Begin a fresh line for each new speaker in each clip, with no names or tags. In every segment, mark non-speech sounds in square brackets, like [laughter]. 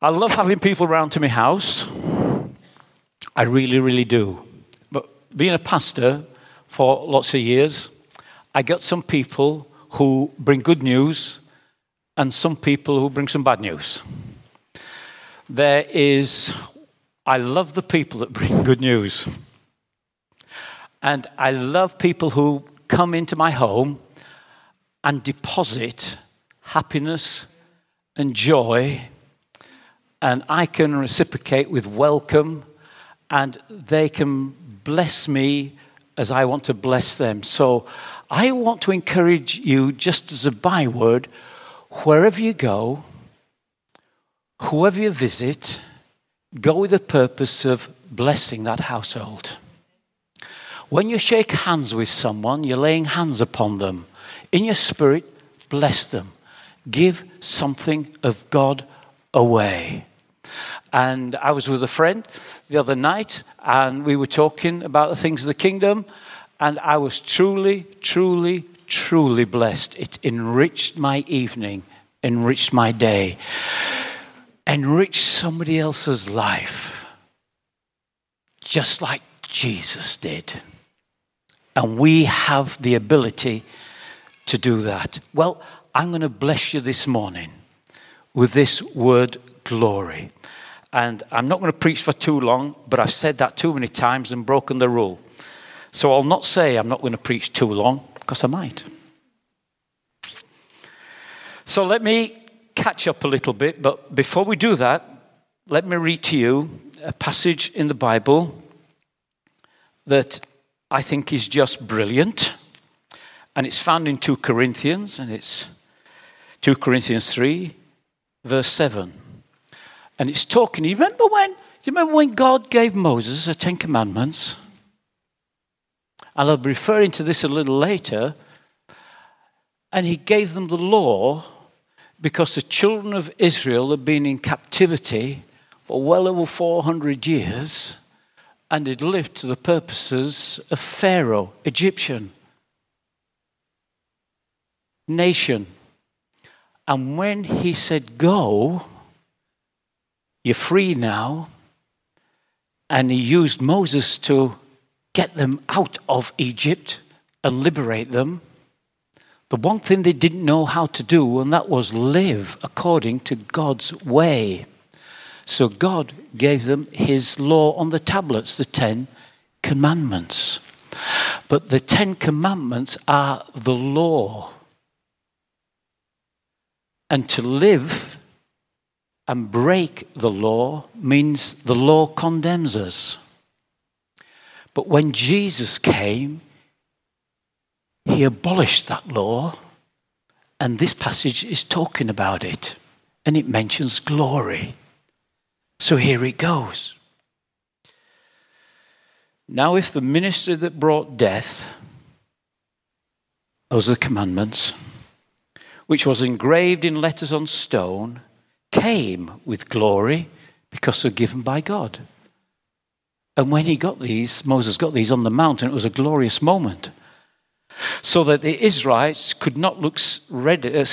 I love having people around to my house. I really, really do. But being a pastor for lots of years, I get some people who bring good news and some people who bring some bad news. There is, I love the people that bring good news. And I love people who come into my home and deposit happiness and joy and I can reciprocate with welcome, and they can bless me as I want to bless them. So I want to encourage you, just as a byword, wherever you go, whoever you visit, go with the purpose of blessing that household. When you shake hands with someone, you're laying hands upon them. In your spirit, bless them. Give something of God away. And I was with a friend the other night, and we were talking about the things of the kingdom, and I was truly, truly, truly blessed. It enriched my evening, enriched my day, enriched somebody else's life, just like Jesus did. And we have the ability to do that. Well, I'm going to bless you this morning with this word glory. And I'm not going to preach for too long, but I've said that too many times and broken the rule. So I'll not say I'm not going to preach too long, because I might. So let me catch up a little bit, but before we do that, let me read to you a passage in the Bible that I think is just brilliant. And it's found in 2 Corinthians, and it's 2 Corinthians 3, verse 7. And it's talking. You remember when? You remember when God gave Moses the Ten Commandments? And I'll be referring to this a little later. And he gave them the law because the children of Israel had been in captivity for well over 400 years and had lived to the purposes of Pharaoh, Egyptian nation. And when he said, Go, you're free now. And he used Moses to get them out of Egypt and liberate them. The one thing they didn't know how to do, and that was live according to God's way. So God gave them his law on the tablets, the Ten Commandments. But the Ten Commandments are the law. And to live and break the law means the law condemns us. But when Jesus came, he abolished that law, and this passage is talking about it, and it mentions glory. So here it goes. Now, if the ministry that brought death, those are the commandments, which was engraved in letters on stone, came with glory because they're given by God. And when he got these, Moses got these on the mountain, it was a glorious moment. So that the Israelites could not look uh,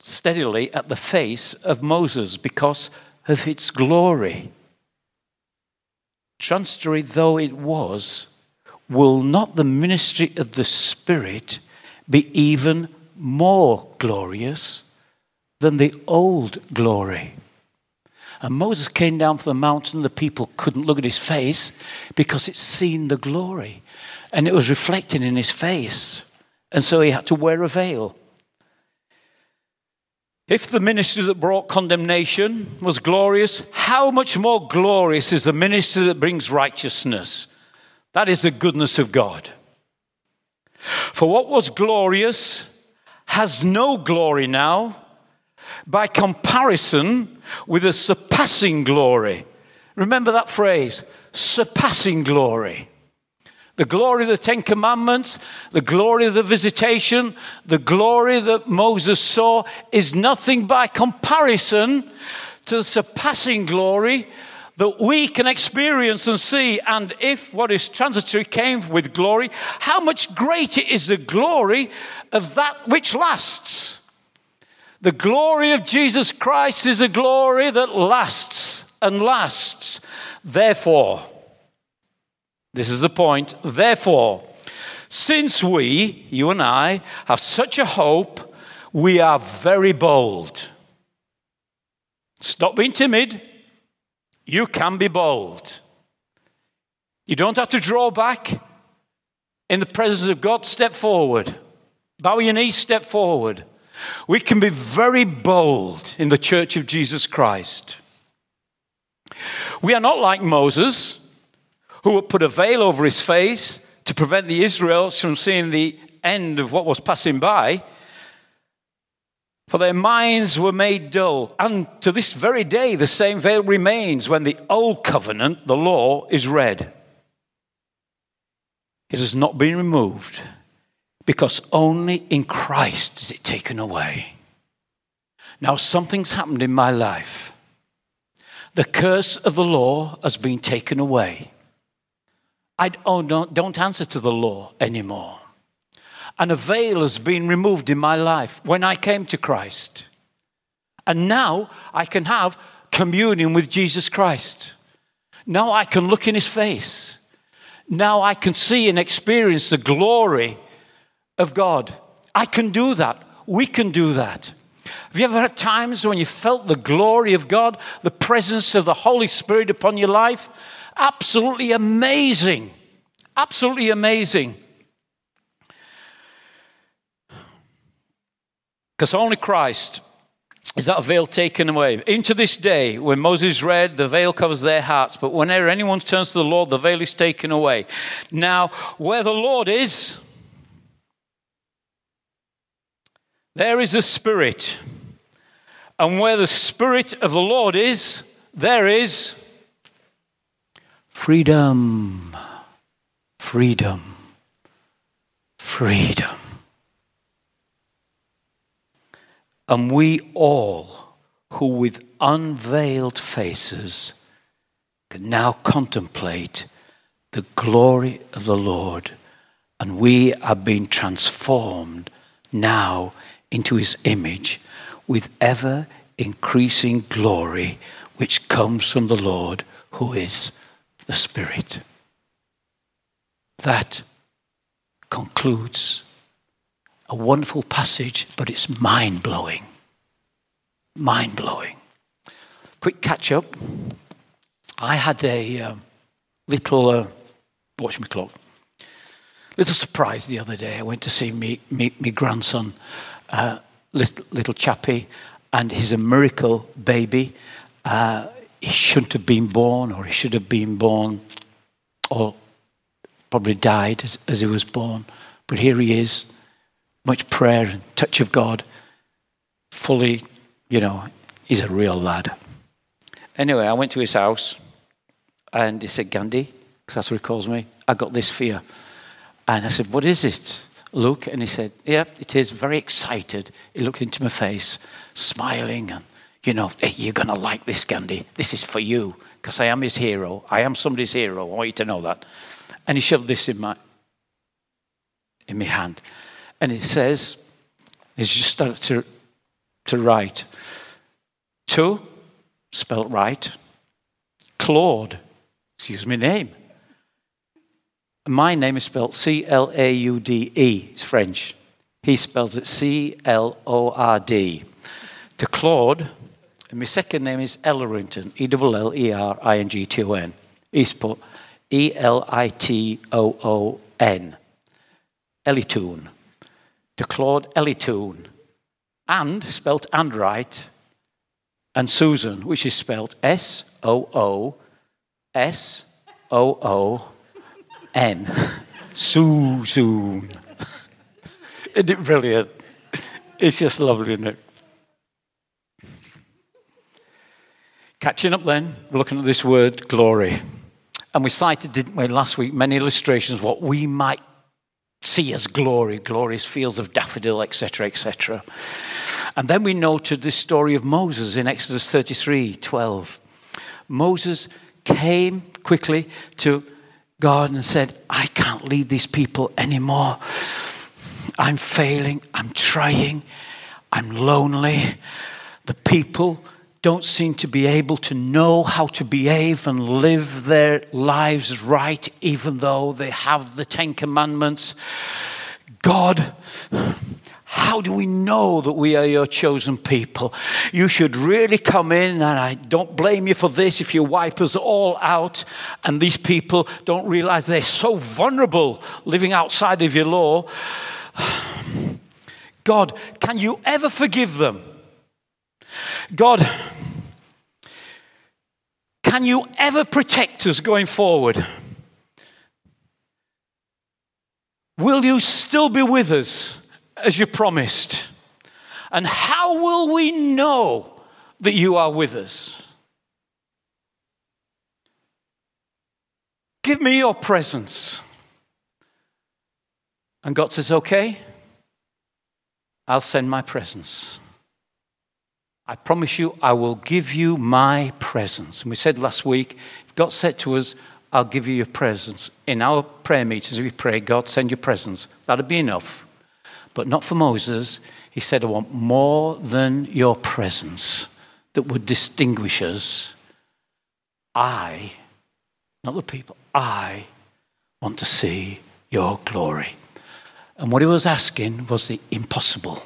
steadily at the face of Moses because of its glory. Transitory though it was, will not the ministry of the Spirit be even more glorious? than the old glory. And Moses came down from the mountain, the people couldn't look at his face because it's seen the glory. And it was reflected in his face. And so he had to wear a veil. If the ministry that brought condemnation was glorious, how much more glorious is the ministry that brings righteousness? That is the goodness of God. For what was glorious has no glory now by comparison with a surpassing glory. Remember that phrase surpassing glory. The glory of the Ten Commandments, the glory of the visitation, the glory that Moses saw is nothing by comparison to the surpassing glory that we can experience and see. And if what is transitory came with glory, how much greater is the glory of that which lasts? The glory of Jesus Christ is a glory that lasts and lasts. Therefore, this is the point. Therefore, since we, you and I, have such a hope, we are very bold. Stop being timid. You can be bold. You don't have to draw back. In the presence of God, step forward. Bow your knees, step forward. We can be very bold in the church of Jesus Christ. We are not like Moses, who would put a veil over his face to prevent the Israelites from seeing the end of what was passing by. For their minds were made dull. And to this very day, the same veil remains when the old covenant, the law, is read. It has not been removed because only in Christ is it taken away. Now, something's happened in my life. The curse of the law has been taken away. I don't answer to the law anymore. And a veil has been removed in my life when I came to Christ. And now I can have communion with Jesus Christ. Now I can look in his face. Now I can see and experience the glory of God. I can do that. We can do that. Have you ever had times when you felt the glory of God, the presence of the Holy Spirit upon your life? Absolutely amazing. Absolutely amazing. Because only Christ is that veil taken away. Into this day, when Moses read, the veil covers their hearts, but whenever anyone turns to the Lord, the veil is taken away. Now, where the Lord is, there is a spirit. And where the spirit of the Lord is, there is freedom. Freedom. Freedom. And we all, who with unveiled faces can now contemplate the glory of the Lord, and we are being transformed now into his image with ever increasing glory which comes from the Lord who is the Spirit. That concludes a wonderful passage, but it's mind blowing. Mind blowing. Quick catch up. I had a uh, little, uh, watch me clock, little surprise the other day. I went to see me, me, me grandson, uh, little, little chappie, and he's a miracle baby. Uh, he shouldn't have been born, or he should have been born, or probably died as, as he was born. But here he is, much prayer and touch of God, fully, you know, he's a real lad. Anyway, I went to his house and he said, Gandhi, because that's what he calls me, I got this fear. And I said, What is it, Luke? And he said, Yeah, it is. Very excited. He looked into my face, smiling, and, you know, hey, you're going to like this, Gandhi. This is for you, because I am his hero. I am somebody's hero. I want you to know that. And he shoved this in my, in my hand. And it says, he's just started to, to write. To, spelt right. Claude, excuse me, name. My name is spelled C L A U D E. It's French. He spells it C L O R D. To Claude, and my second name is Ellerington, E L L E R I N G T O N. He's put E L I T O O N. Elitoon to Claude Elitoon, and spelt and right, and Susan, which is spelt S O O S O O N. [laughs] Susan. [laughs] Isn't it brilliant? It's just lovely, isn't it? Catching up then, we're looking at this word glory. And we cited, didn't we, last week, many illustrations of what we might see as glory, glorious fields of daffodil, etc., etc. And then we noted this story of Moses in Exodus 33 12. Moses came quickly to God and said, I can't lead these people anymore. I'm failing, I'm trying. I'm lonely. The people don't seem to be able to know how to behave and live their lives right, even though they have the Ten Commandments. God, how do we know that we are your chosen people? You should really come in, and I don't blame you for this if you wipe us all out. And these people don't realize they're so vulnerable living outside of your law. [sighs] God, can you ever forgive them? God, can you ever protect us going forward? Will you still be with us? as you promised? And how will we know that you are with us? Give me your presence. And God says, Okay, I'll send my presence. I promise you, I will give you my presence. And we said last week, God said to us, I'll give you your presence. In our prayer meetings, we pray, God, send your presence. That'll be enough but not for Moses. He said, I want more than your presence that would distinguish us. I, not the people, I want to see your glory. And what he was asking was the impossible,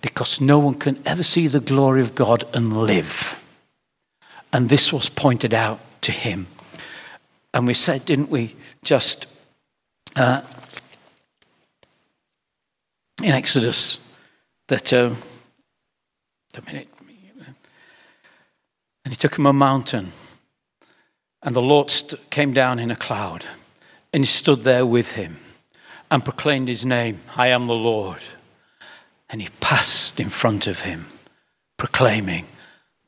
because no one can ever see the glory of God and live. And this was pointed out to him. And we said, didn't we, just uh, in Exodus that, uh, a minute, and he took him a mountain, and the Lord st- came down in a cloud, and he stood there with him and proclaimed his name I am the Lord. And he passed in front of him, proclaiming,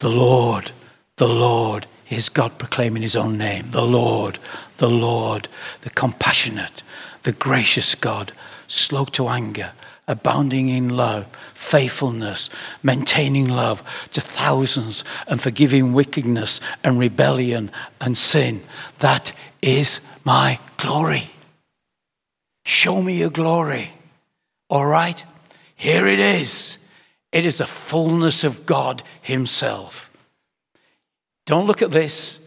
The Lord, the Lord is God proclaiming his own name. The Lord, the Lord, the compassionate, the gracious God, slow to anger abounding in love, faithfulness, maintaining love to thousands, and forgiving wickedness and rebellion and sin. That is my glory. Show me your glory. All right? Here it is. It is the fullness of God Himself. Don't look at this,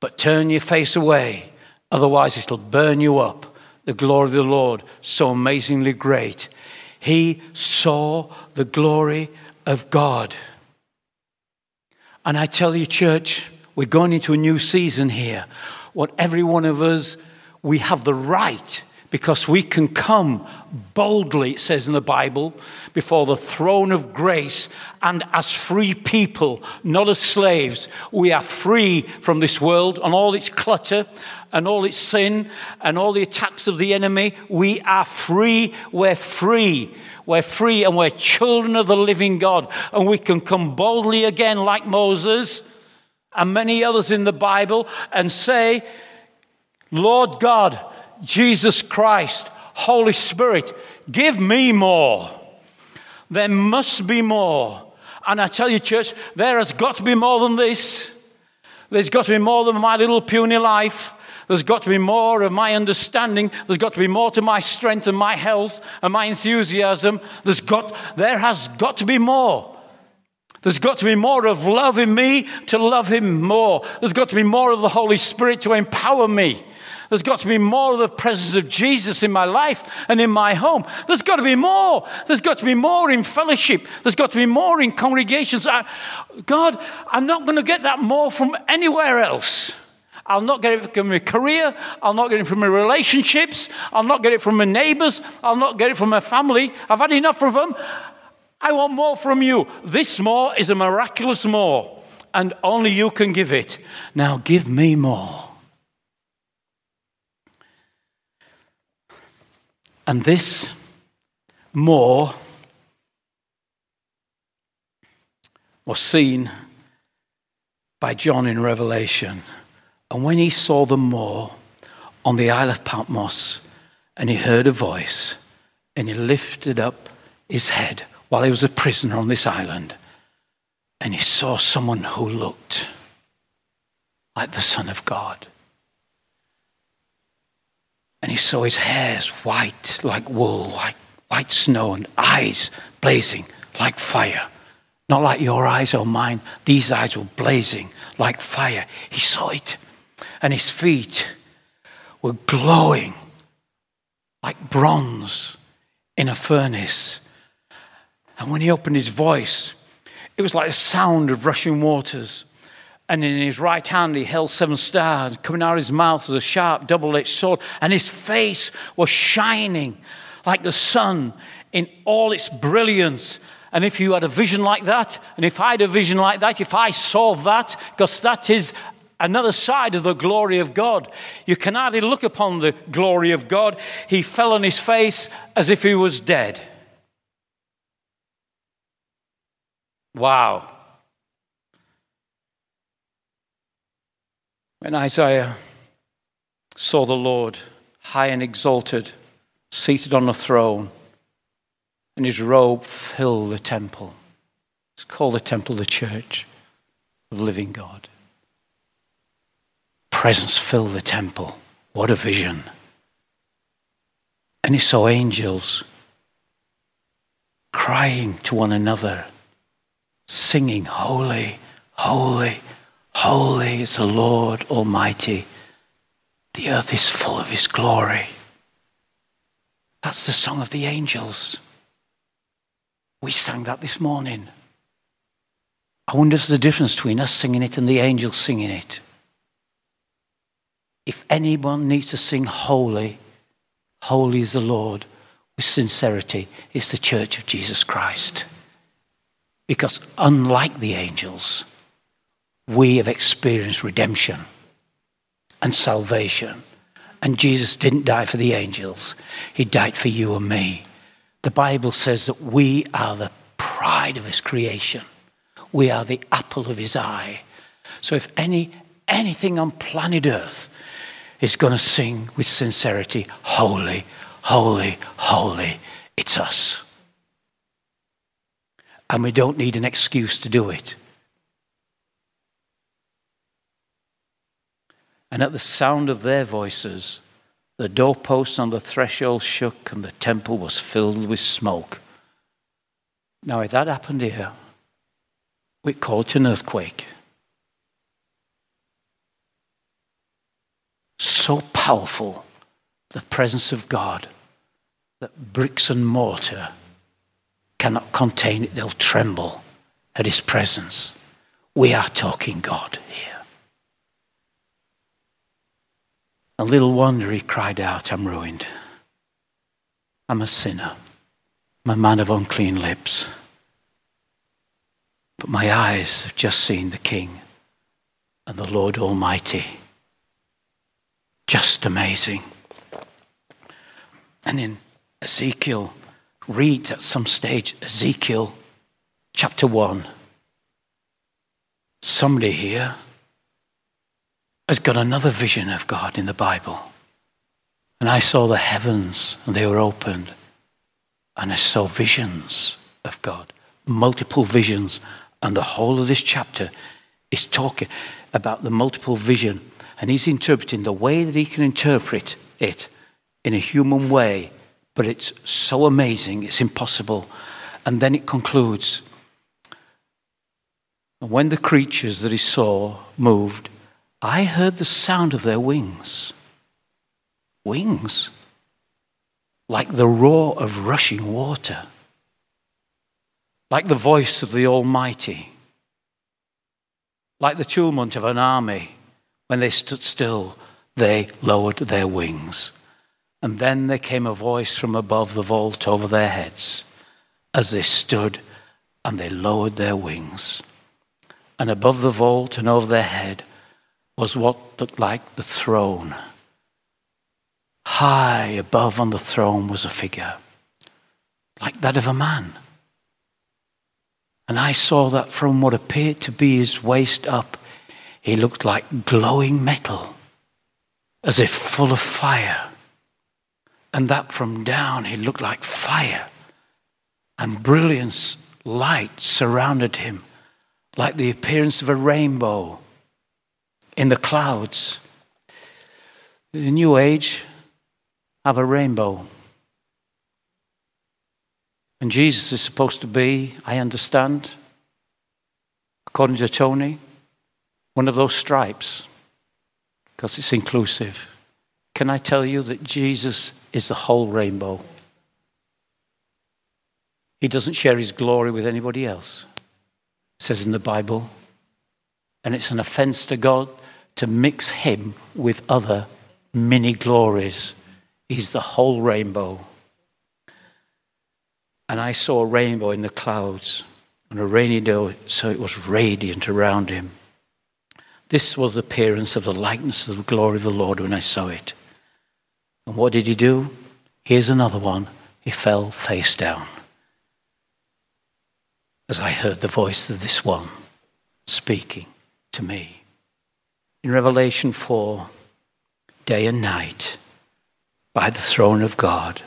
but turn your face away. Otherwise, it'll burn you up. The glory of the Lord, so amazingly great he saw the glory of God. And I tell you, church, we're going into a new season here. What every one of us, we have the right because we can come boldly, it says in the Bible, before the throne of grace, and as free people, not as slaves. We are free from this world and all its clutter and all its sin and all the attacks of the enemy. We are free. We're free. We're free and we're children of the living God. And we can come boldly again, like Moses and many others in the Bible, and say, Lord God, Jesus Christ, Holy Spirit, give me more. There must be more. And I tell you, church, there has got to be more than this. There's got to be more than my little puny life. There's got to be more of my understanding. There's got to be more to my strength and my health and my enthusiasm. There's got, there has got to be more. There's got to be more of love in me to love Him more. There's got to be more of the Holy Spirit to empower me. There's got to be more of the presence of Jesus in my life and in my home. There's got to be more. There's got to be more in fellowship. There's got to be more in congregations. I, God, I'm not going to get that more from anywhere else. I'll not get it from my career. I'll not get it from my relationships. I'll not get it from my neighbors. I'll not get it from my family. I've had enough of them. I want more from you. This more is a miraculous more, and only you can give it. Now give me more. And this more was seen by John in Revelation. And when he saw the more on the Isle of Patmos, and he heard a voice, and he lifted up his head while he was a prisoner on this island, and he saw someone who looked like the Son of God. And he saw his hairs white like wool, like white snow, and eyes blazing like fire. Not like your eyes or mine. These eyes were blazing like fire. He saw it. And his feet were glowing like bronze in a furnace. And when he opened his voice, it was like the sound of rushing waters. And in his right hand, he held seven stars. Coming out of his mouth was a sharp, double edged sword. And his face was shining like the sun in all its brilliance. And if you had a vision like that, and if I had a vision like that, if I saw that, because that is another side of the glory of God. You can hardly look upon the glory of God. He fell on his face as if he was dead. Wow. When Isaiah saw the Lord high and exalted, seated on a throne, and his robe filled the temple. It's called the temple the church of living God. Presence filled the temple. What a vision. And he saw angels crying to one another, singing, Holy, holy, holy is the Lord Almighty. The earth is full of his glory. That's the song of the angels. We sang that this morning. I wonder if there's a difference between us singing it and the angels singing it. If anyone needs to sing holy, holy is the Lord with sincerity, it's the church of Jesus Christ. Because unlike the angels, we have experienced redemption and salvation. And Jesus didn't die for the angels, He died for you and me. The Bible says that we are the pride of his creation. We are the apple of his eye. So if any anything on planet Earth is going to sing with sincerity, holy, holy, holy, it's us. And we don't need an excuse to do it. And at the sound of their voices, the doorposts on the threshold shook and the temple was filled with smoke. Now, if that happened here, we'd call it an earthquake. So powerful, the presence of God, that bricks and mortar cannot contain it, they'll tremble at His presence. We are talking God here. A little wonder he cried out, I'm ruined. I'm a sinner. I'm a man of unclean lips. But my eyes have just seen the King and the Lord Almighty. Just amazing. And in Ezekiel, reads at some stage Ezekiel chapter 1. Somebody here has got another vision of God in the Bible. And I saw the heavens and they were opened. And I saw visions of God, multiple visions. And the whole of this chapter is talking about the multiple vision. And he's interpreting the way that he can interpret it in a human way. But it's so amazing, it's impossible. And then it concludes. And when the creatures that he saw moved, I heard the sound of their wings. Wings? Like the roar of rushing water. Like the voice of the Almighty. Like the tumult of an army. When they stood still, they lowered their wings. And then there came a voice from above the vault over their heads as they stood and they lowered their wings. And above the vault and over their head, was what looked like the throne. High above on the throne was a figure, like that of a man. And I saw that from what appeared to be his waist up, he looked like glowing metal, as if full of fire. And that from down, he looked like fire. And brilliant light surrounded him, like the appearance of a rainbow in the clouds. The New Age have a rainbow. And Jesus is supposed to be, I understand, according to Tony, one of those stripes, because it's inclusive. Can I tell you that Jesus is the whole rainbow? He doesn't share his glory with anybody else, it says in the Bible. And it's an offense to God to mix him with other mini glories. He's the whole rainbow. And I saw a rainbow in the clouds on a rainy day, so it was radiant around him. This was the appearance of the likeness of the glory of the Lord when I saw it. And what did he do? Here's another one. He fell face down. As I heard the voice of this one speaking to me. In Revelation 4, day and night, by the throne of God,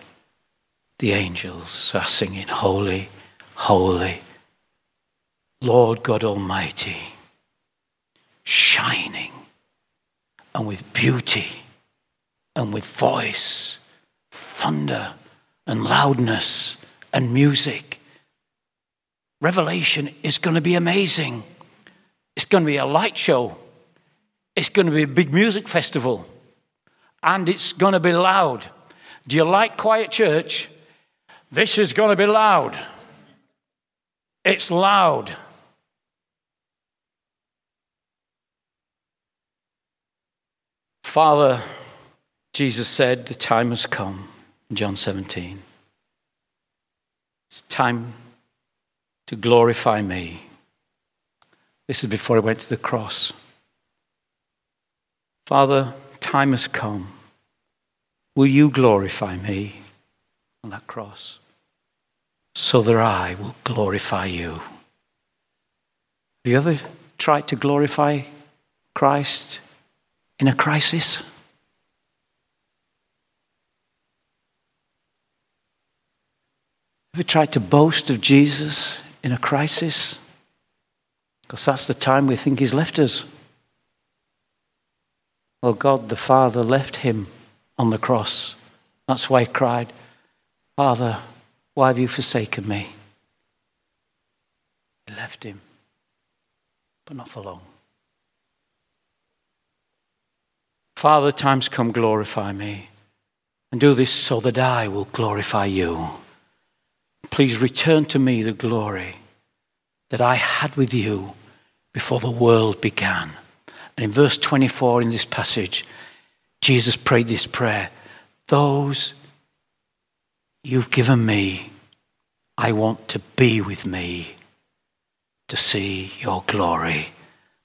the angels are singing, Holy, Holy, Lord God Almighty, shining and with beauty and with voice, thunder and loudness and music. Revelation is going to be amazing. It's going to be a light show. It's going to be a big music festival. And it's going to be loud. Do you like quiet church? This is going to be loud. It's loud. Father, Jesus said, the time has come, John 17. It's time to glorify me. This is before he went to the cross. Father, time has come. Will you glorify me on that cross so that I will glorify you? Have you ever tried to glorify Christ in a crisis? Have you tried to boast of Jesus in a crisis? Because that's the time we think he's left us. Well, God the Father left him on the cross. That's why he cried, Father, why have you forsaken me? He left him, but not for long. Father, time's come, glorify me. And do this so that I will glorify you. Please return to me the glory that I had with you before the world began. And in verse 24 in this passage, Jesus prayed this prayer Those you've given me, I want to be with me to see your glory,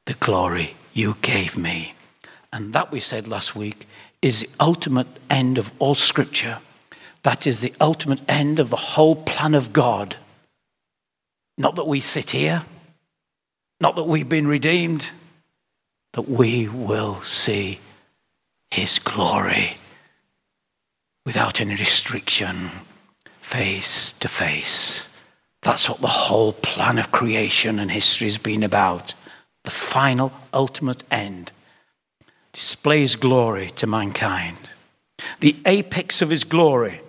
the glory you gave me. And that we said last week is the ultimate end of all scripture. That is the ultimate end of the whole plan of God. Not that we sit here, not that we've been redeemed, that we will see his glory without any restriction, face to face. That's what the whole plan of creation and history has been about. The final, ultimate end displays glory to mankind. The apex of his glory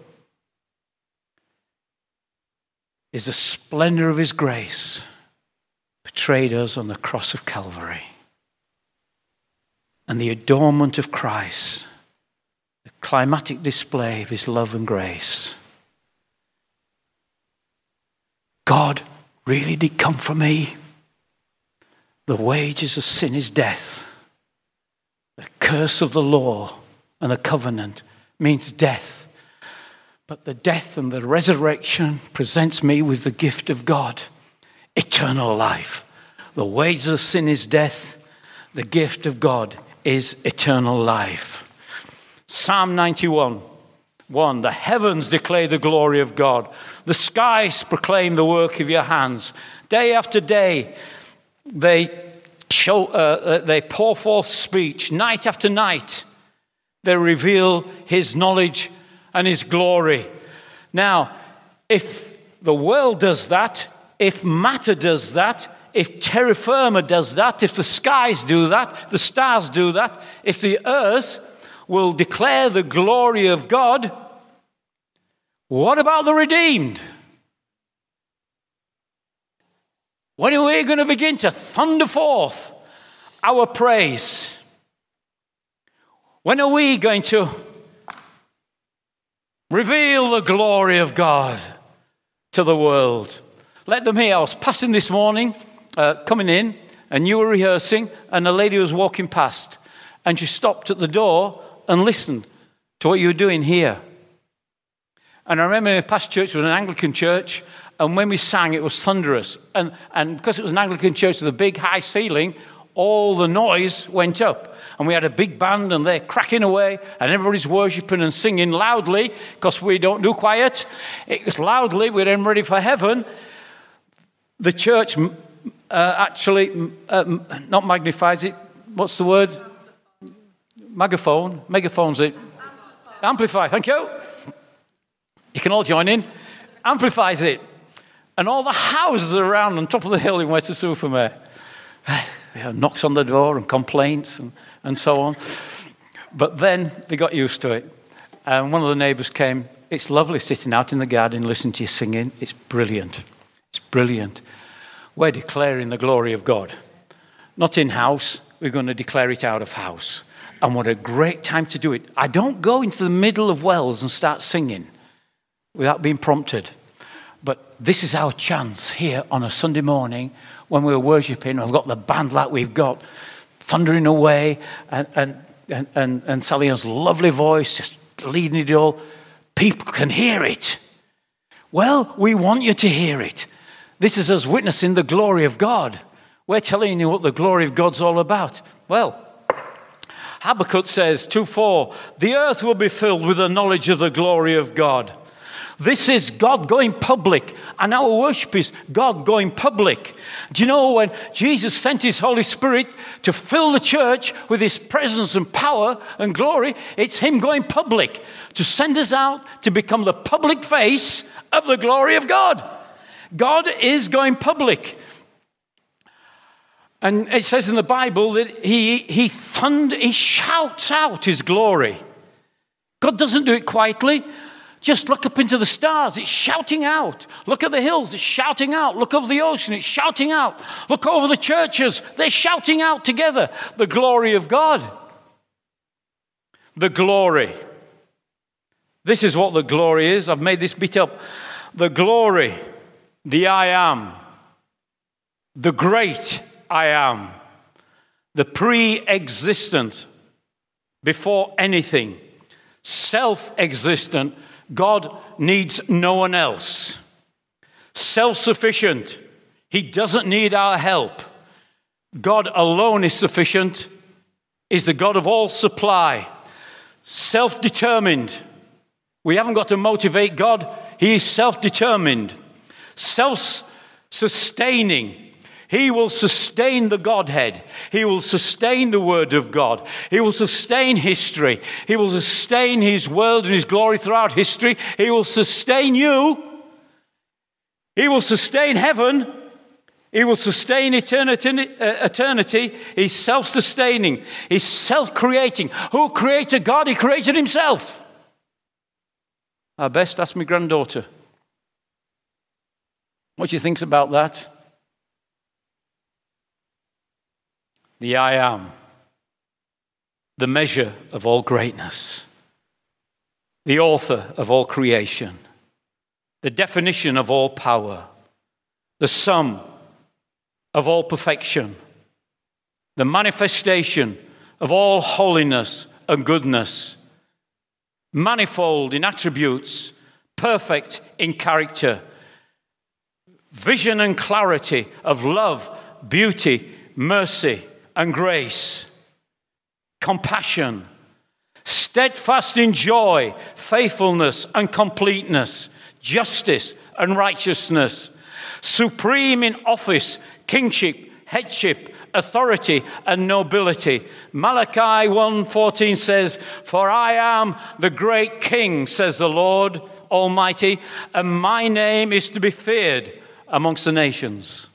is the splendor of his grace betrayed us on the cross of Calvary. And the adornment of Christ, the climatic display of his love and grace. God really did come for me. The wages of sin is death. The curse of the law and the covenant means death. But the death and the resurrection presents me with the gift of God, eternal life. The wages of sin is death. The gift of God is eternal life. Psalm 91 1 The heavens declare the glory of God, the skies proclaim the work of your hands. Day after day, they show, uh, uh, they pour forth speech. Night after night, they reveal his knowledge and his glory. Now, if the world does that, if matter does that, if terra firma does that, if the skies do that, the stars do that, if the earth will declare the glory of God, what about the redeemed? When are we going to begin to thunder forth our praise? When are we going to reveal the glory of God to the world? Let them hear. I was passing this morning, uh, coming in, and you were rehearsing, and a lady was walking past, and she stopped at the door and listened to what you were doing here. And I remember my past church was an Anglican church, and when we sang, it was thunderous. And, and because it was an Anglican church with a big high ceiling, all the noise went up. And we had a big band, and they're cracking away, and everybody's worshiping and singing loudly because we don't do quiet. It was loudly, we're then ready for heaven. The church uh, actually uh, not magnifies it. What's the word? Megaphone. Megaphone's it. Amplify. Thank you. You can all join in. Amplifies it. And all the houses around on top of the hill in Wet'suwet'en, [sighs] knocks on the door and complaints and, and so on. But then they got used to it. And one of the neighbours came. It's lovely sitting out in the garden, listening to you singing. It's brilliant. It's brilliant. We're declaring the glory of God. Not in house, we're going to declare it out of house. And what a great time to do it. I don't go into the middle of wells and start singing without being prompted. But this is our chance here on a Sunday morning when we're worshiping. I've got the band like we've got, thundering away, and, and, and, and, and Sally Ann's lovely voice just leading it all. People can hear it. Well, we want you to hear it. This is us witnessing the glory of God. We're telling you what the glory of God's all about. Well, Habakkuk says 2 4, the earth will be filled with the knowledge of the glory of God. This is God going public, and our worship is God going public. Do you know when Jesus sent his Holy Spirit to fill the church with his presence and power and glory? It's him going public to send us out to become the public face of the glory of God. God is going public. And it says in the Bible that he, he, thund, he shouts out his glory. God doesn't do it quietly. Just look up into the stars, it's shouting out. Look at the hills, it's shouting out. Look over the ocean, it's shouting out. Look over the churches, they're shouting out together the glory of God. The glory. This is what the glory is. I've made this bit up. The glory, the I am, the great I am, the pre existent, before anything, self existent God needs no one else. Self sufficient. He doesn't need our help. God alone is sufficient, is the God of all supply. Self determined. We haven't got to motivate God, He is self determined. Self sustaining. He will sustain the Godhead. He will sustain the Word of God. He will sustain history. He will sustain His world and His glory throughout history. He will sustain you. He will sustain heaven. He will sustain eternity. Uh, eternity. He's self sustaining, He's self creating. Who created God? He created Himself. I best ask my granddaughter what she thinks about that. the I am, the measure of all greatness, the author of all creation, the definition of all power, the sum of all perfection, the manifestation of all holiness and goodness, manifold in attributes, perfect in character, vision and clarity of love, beauty, mercy and grace, compassion, steadfast in joy, faithfulness and completeness, justice and righteousness, supreme in office, kingship, headship, authority and nobility. Malachi 1:14 says, "For I am the great king," says the Lord Almighty, "and my name is to be feared amongst the nations."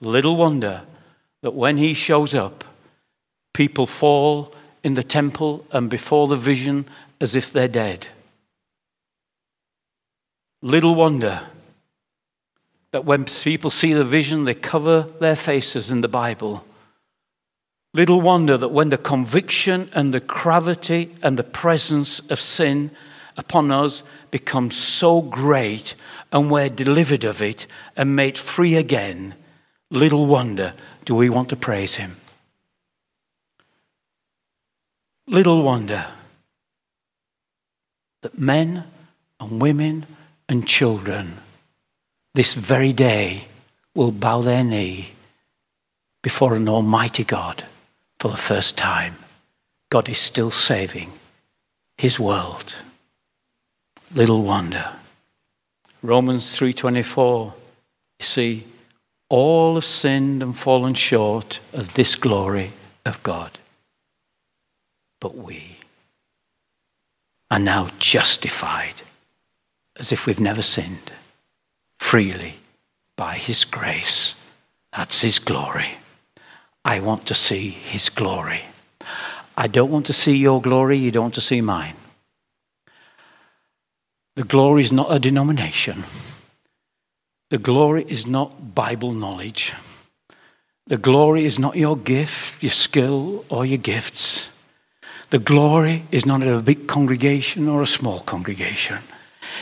Little wonder that when he shows up, people fall in the temple and before the vision as if they're dead. Little wonder that when people see the vision, they cover their faces in the Bible. Little wonder that when the conviction and the gravity and the presence of sin upon us becomes so great and we're delivered of it and made free again, little wonder do we want to praise Him. Little wonder that men and women and children this very day will bow their knee before an almighty God for the first time. God is still saving his world. Little wonder. Romans 3:24 you see all have sinned and fallen short of this glory of God. But we are now justified as if we've never sinned freely by His grace. That's His glory. I want to see His glory. I don't want to see your glory, you don't want to see mine. The glory is not a denomination. The glory is not Bible knowledge. The glory is not your gift, your skill, or your gifts. The glory is not a big congregation or a small congregation.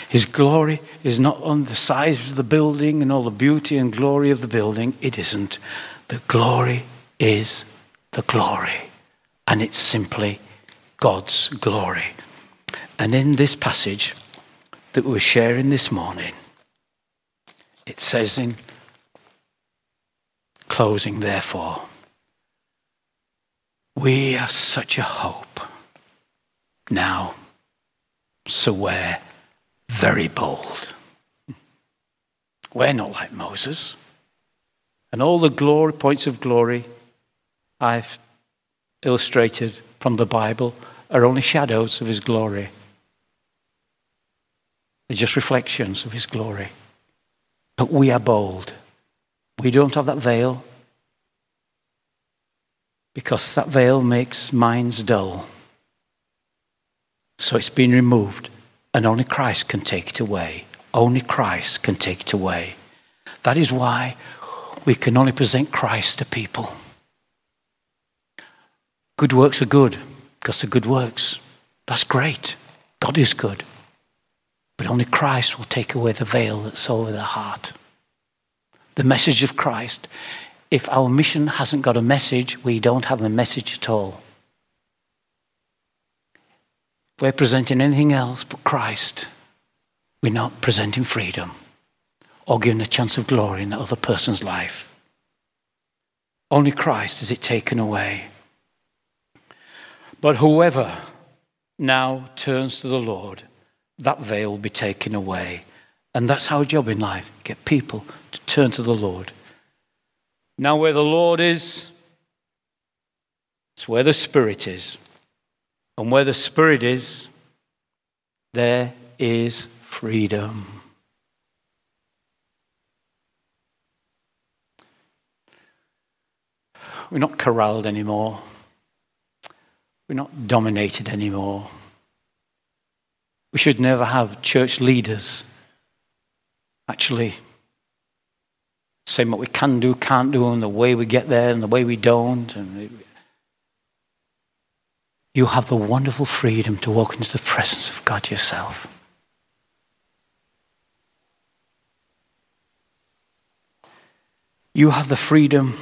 His glory is not on the size of the building and all the beauty and glory of the building. It isn't. The glory is the glory. And it's simply God's glory. And in this passage that we're sharing this morning, it says in closing, therefore, we have such a hope now, so we're very bold. We're not like Moses. And all the glory, points of glory I've illustrated from the Bible are only shadows of his glory. They're just reflections of his glory. But we are bold. We don't have that veil because that veil makes minds dull. So it's been removed and only Christ can take it away. Only Christ can take it away. That is why we can only present Christ to people. Good works are good because they're good works. That's great. God is good. But only Christ will take away the veil that's over the heart. The message of Christ. If our mission hasn't got a message, we don't have a message at all If we're presenting anything else but Christ, we're not presenting freedom or giving a chance of glory in that other person's life. Only Christ is it taken away. But whoever now turns to the Lord, that veil will be taken away. And that's our job in life get people to turn to the Lord. Now, where the Lord is, it's where the Spirit is. And where the Spirit is, there is freedom. We're not corralled anymore. We're not dominated anymore. We should never have church leaders actually saying what we can do, can't do, and the way we get there and the way we don't. And you have the wonderful freedom to walk into the presence of God yourself. You have the freedom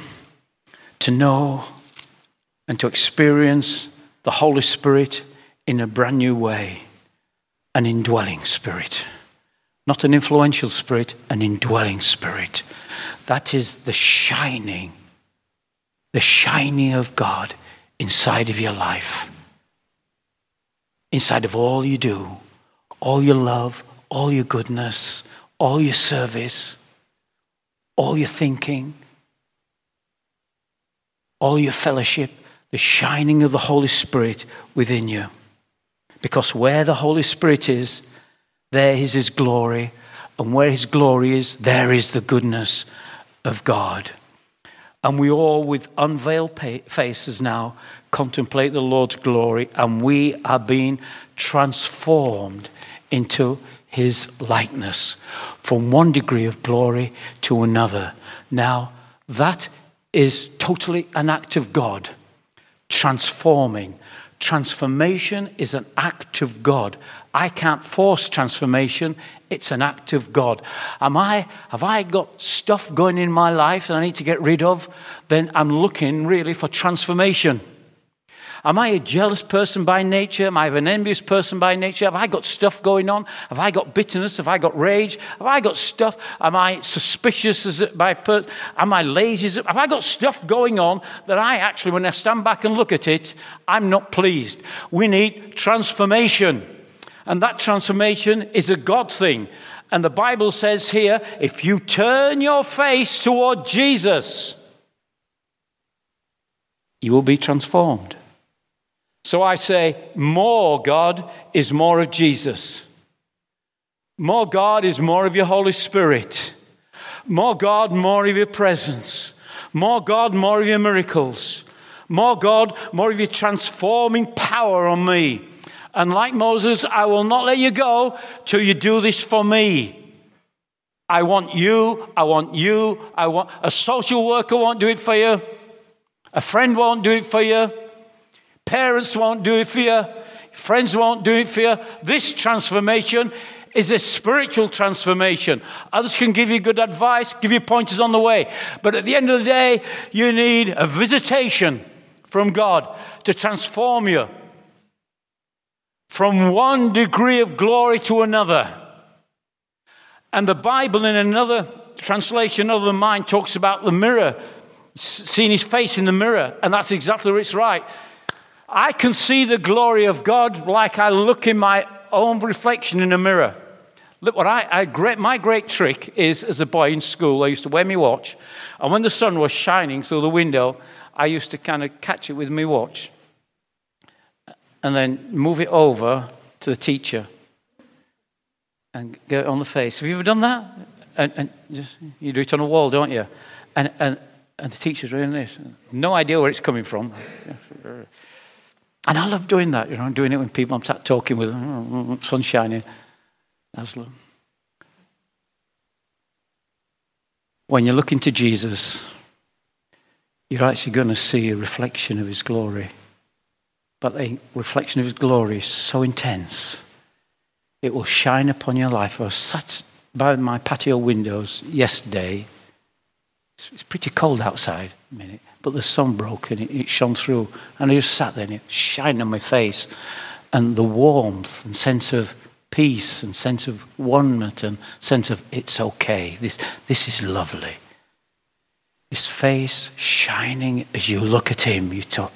to know and to experience the Holy Spirit in a brand new way an indwelling spirit. Not an influential spirit, an indwelling spirit. That is the shining, the shining of God inside of your life inside of all you do, all your love, all your goodness, all your service, all your thinking, all your fellowship, the shining of the Holy Spirit within you. Because where the Holy Spirit is, there is His glory. And where His glory is, there is the goodness of God. And we all, with unveiled faces now, contemplate the Lord's glory, and we are being transformed into his likeness from one degree of glory to another. Now, that is totally an act of God, transforming. Transformation is an act of God. I can't force transformation, it's an act of God. Am I, have I got stuff going in my life that I need to get rid of? Then I'm looking really for transformation. Am I a jealous person by nature? Am I an envious person by nature? Have I got stuff going on? Have I got bitterness? Have I got rage? Have I got stuff? Am I suspicious as by per- Am I lazy? Have I got stuff going on that I actually, when I stand back and look at it, I'm not pleased? We need transformation. And that transformation is a God thing. And the Bible says here if you turn your face toward Jesus, you will be transformed. So I say, more God is more of Jesus. More God is more of your Holy Spirit. More God, more of your presence. More God, more of your miracles. More God, more of your transforming power on me. And like Moses, I will not let you go till you do this for me. I want you, I want you, I want a social worker won't do it for you. A friend won't do it for you. Parents won't do it for you. Friends won't do it for you. This transformation is a spiritual transformation. Others can give you good advice, give you pointers on the way. But at the end of the day, you need a visitation from God to transform you from one degree of glory to another. And the Bible, in another translation of the mind, talks about the mirror, seeing his face in the mirror. And that's exactly where it's right. I can see the glory of God like I look in my own reflection in a mirror. Look, what I, I great, my great trick is as a boy in school, I used to wear my watch, and when the sun was shining through the window, I used to kind of catch it with my watch and then move it over to the teacher and get it on the face. Have you ever done that? And, and just, you do it on a wall, don't you? And, and, and the teacher's doing this. No idea where it's coming from. And I love doing that, you know, I'm doing it when people I'm talking with, oh, sun shining. Aslan. When you look into Jesus, you're actually going to see a reflection of his glory. But the reflection of his glory is so intense, it will shine upon your life. I was sat by my patio windows yesterday. It's pretty cold outside a minute but the sun broke and it, it shone through. And I just sat there and it shined on my face. And the warmth and sense of peace and sense of oneness and sense of it's okay. This, this is lovely. His face shining as you look at him, you talk,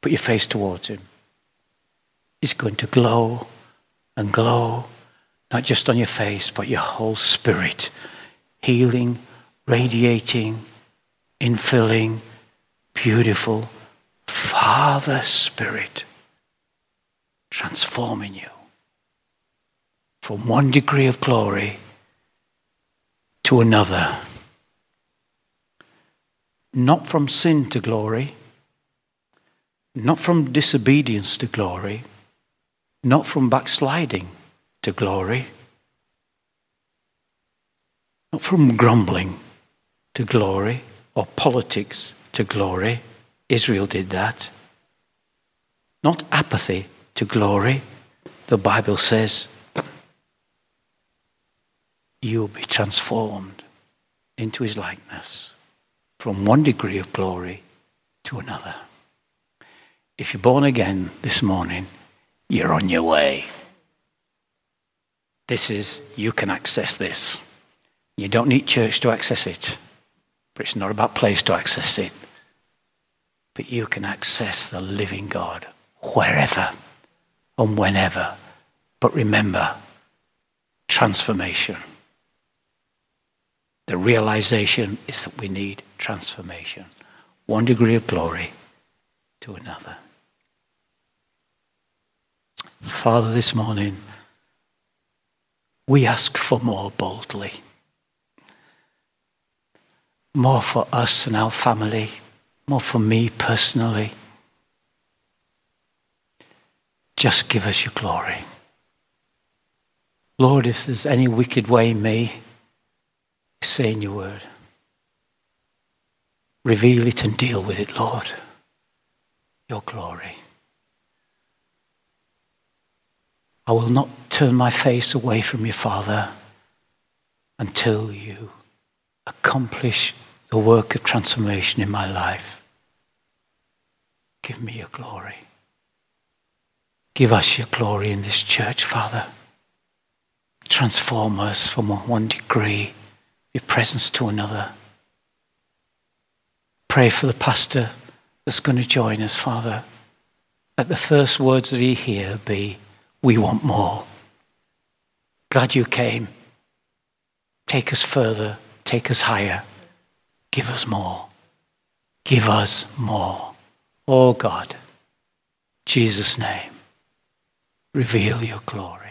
put your face towards him. He's going to glow and glow, not just on your face, but your whole spirit, healing, radiating, infilling, beautiful Father Spirit transforming you from one degree of glory to another. Not from sin to glory, not from disobedience to glory, not from backsliding to glory, not from grumbling to glory or politics to glory. Israel did that. Not apathy to glory. The Bible says you'll be transformed into his likeness from one degree of glory to another. If you're born again this morning, you're on your way. This is, you can access this. You don't need church to access it, it's not about place to access it but you can access the living God wherever and whenever. But remember, transformation. The realization is that we need transformation. One degree of glory to another. Father, this morning, we ask for more boldly. More for us and our family more for me personally. Just give us your glory. Lord, if there's any wicked way in me, say in your word. Reveal it and deal with it, Lord. Your glory. I will not turn my face away from you, Father, until you accomplish the work of transformation in my life. Give me your glory. Give us your glory in this church, Father. Transform us from one degree, your presence to another. Pray for the pastor that's going to join us, Father. Let the first words that he hear be, We want more. Glad you came. Take us further, take us higher. Give us more. Give us more. Oh God, Jesus' name, reveal your glory.